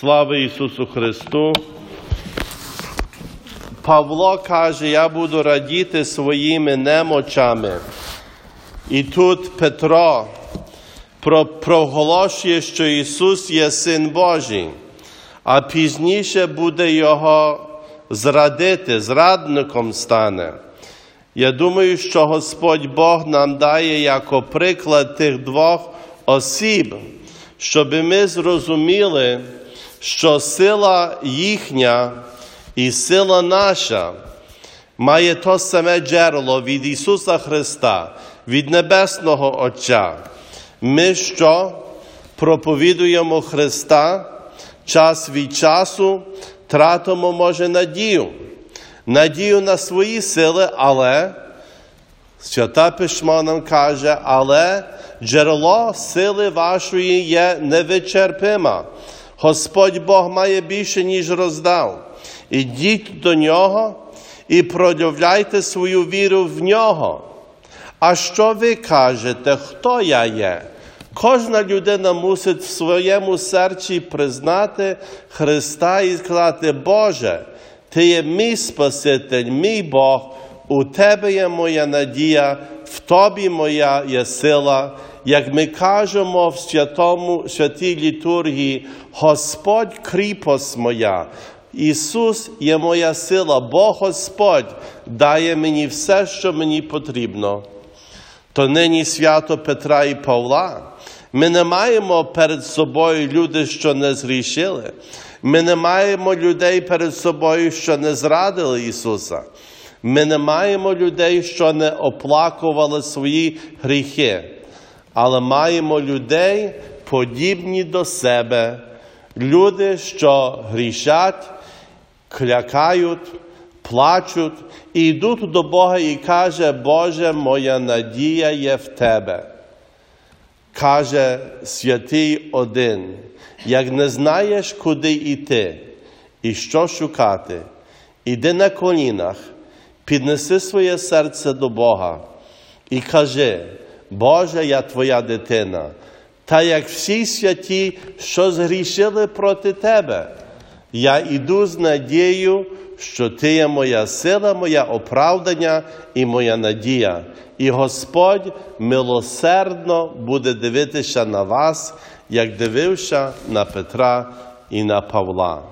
Слава Ісусу Христу! Павло каже, я буду радіти своїми немочами. І тут Петро про- проголошує, що Ісус є Син Божий, а пізніше буде Його зрадити, зрадником стане. Я думаю, що Господь Бог нам дає як приклад тих двох осіб, щоб ми зрозуміли, що сила їхня і сила наша має то саме джерело від Ісуса Христа, від Небесного Отця. Ми що проповідуємо Христа час від часу, тратимо, може, надію. Надію на свої сили, але Свята Письмо нам каже, але джерело сили вашої є невичерпиме. Господь Бог має більше, ніж роздав. Ідіть до нього і проявляйте свою віру в нього. А що ви кажете, хто я є? Кожна людина мусить в своєму серці признати Христа і сказати, Боже, Ти є мій Спаситель, мій Бог, у Тебе є моя надія, в Тобі моя є сила. Як ми кажемо в святому, святій літургії, Господь кріпость моя, Ісус є моя сила, Бог Господь дає мені все, що мені потрібно. То нині свято Петра і Павла. Ми не маємо перед собою люди, що не згрішили. Ми не маємо людей перед собою, що не зрадили Ісуса. Ми не маємо людей, що не оплакували свої гріхи. Але маємо людей, подібні до себе, люди, що грішать, клякають, плачуть і йдуть до Бога і каже, Боже, моя надія є в Тебе. Каже святий один, як не знаєш, куди йти і що шукати, іди на колінах, піднеси своє серце до Бога і кажи, Боже, я твоя дитина, та як всі святі, що згрішили проти Тебе. Я іду з надією, що Ти є моя сила, моя оправдання і моя надія. І Господь милосердно буде дивитися на вас, як дивився на Петра і на Павла.